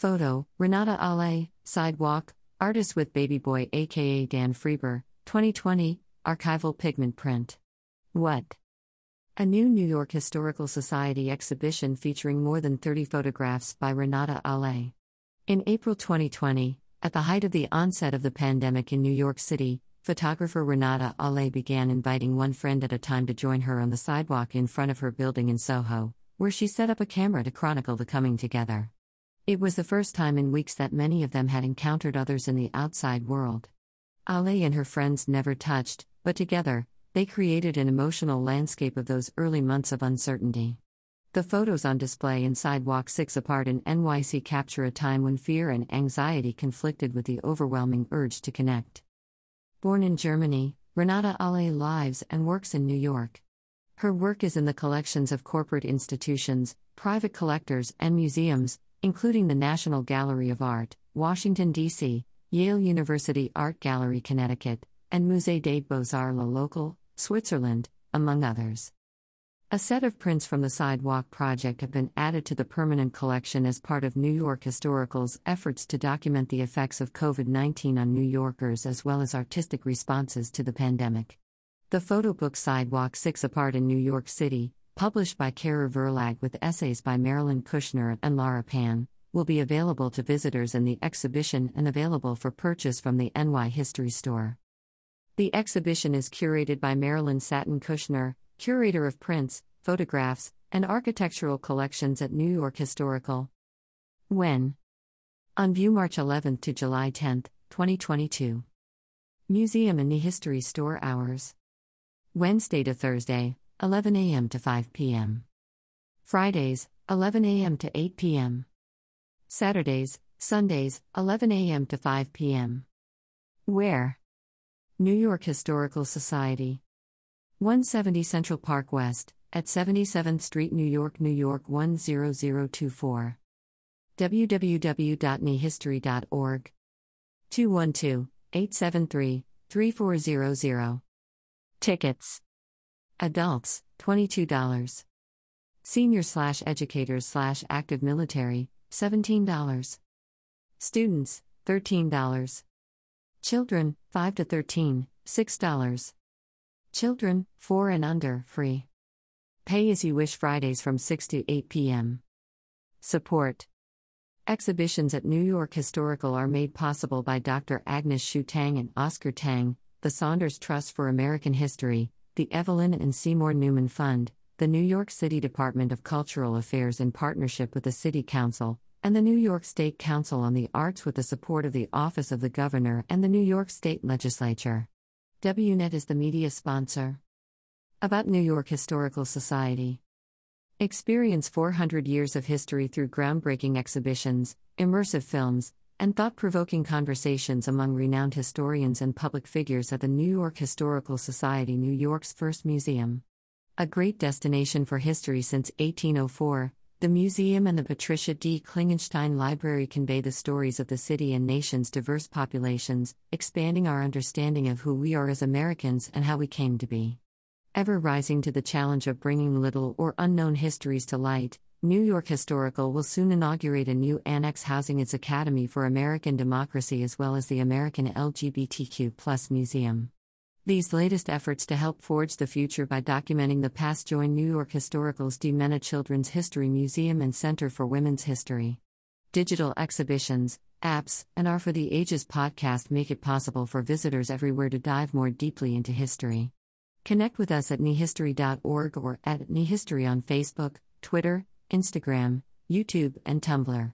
Photo Renate Aller, Sidewalk, artist with Baby Boy aka Dan Freber, 2020, archival pigment print. What? A new New York Historical Society exhibition featuring more than 30 photographs by Renate Aller. In April 2020, at the height of the onset of the pandemic in New York City, photographer Renate Aller began inviting one friend at a time to join her on the sidewalk in front of her building in Soho, where she set up a camera to chronicle the coming together. It was the first time in weeks that many of them had encountered others in the outside world. Aller and her friends never touched, but together, they created an emotional landscape of those early months of uncertainty. The photos on display in Sidewalk 6 Apart in NYC capture a time when fear and anxiety conflicted with the overwhelming urge to connect. Born in Germany, Renate Aller lives and works in New York. Her work is in the collections of corporate institutions, private collectors, and museums, including the National Gallery of Art, Washington, D.C., Yale University Art Gallery, Connecticut, and Musée des Beaux-Arts Le Locle, Switzerland, among others. A set of prints from the Sidewalk Project have been added to the permanent collection as part of New York Historical's efforts to document the effects of COVID 19 on New Yorkers as well as artistic responses to the pandemic. The photo book Sidewalk Six Apart in New York City, published by Kehrer Verlag with essays by Marilyn Kushner and Lara Pan, will be available to visitors in the exhibition and available for purchase from the NY History Store. The exhibition is curated by Marilyn Satin Kushner, curator of prints, photographs, and architectural collections at New York Historical. When? On view March 11 to July 10, 2022. Museum and the History Store hours. Wednesday to Thursday, 11 a.m. to 5 p.m. Fridays, 11 a.m. to 8 p.m. Saturdays, Sundays, 11 a.m. to 5 p.m. Where? New York Historical Society. 170 Central Park West, at 77th Street, New York, New York 10024. www.nyhistory.org. 212 873 3400. Tickets. Adults, $22. Senior slash educators slash active military, $17. Students, $13. Children, 5 to 13, $6. Children, 4 and under, free. Pay as you wish Fridays from 6 to 8 p.m. Support. Exhibitions at New York Historical are made possible by Dr. Agnes Hsu-Tang and Oscar Tang, the Saunders Trust for American History, the Evelyn and Seymour Neuman Fund, the New York City Department of Cultural Affairs in partnership with the City Council, and the New York State Council on the Arts with the support of the Office of the Governor and the New York State Legislature. WNET is the media sponsor. About New York Historical Society. Experience 400 years of history through groundbreaking exhibitions, immersive films, and thought provoking conversations among renowned historians and public figures at the New York Historical Society, New York's first museum. A great destination for history since 1804, the museum and the Patricia D. Klingenstein Library convey the stories of the city and nation's diverse populations, expanding our understanding of who we are as Americans and how we came to be. Ever rising to the challenge of bringing little or unknown histories to light, New York Historical will soon inaugurate a new annex housing its Academy for American Democracy as well as the American LGBTQ Museum. These latest efforts to help forge the future by documenting the past join New York Historical's DiMenna Children's History Museum and Center for Women's History. Digital exhibitions, apps, and our for the Ages podcast make it possible for visitors everywhere to dive more deeply into history. Connect with us at nyhistory.org or at nyhistory on Facebook, Twitter, Instagram, YouTube, and Tumblr.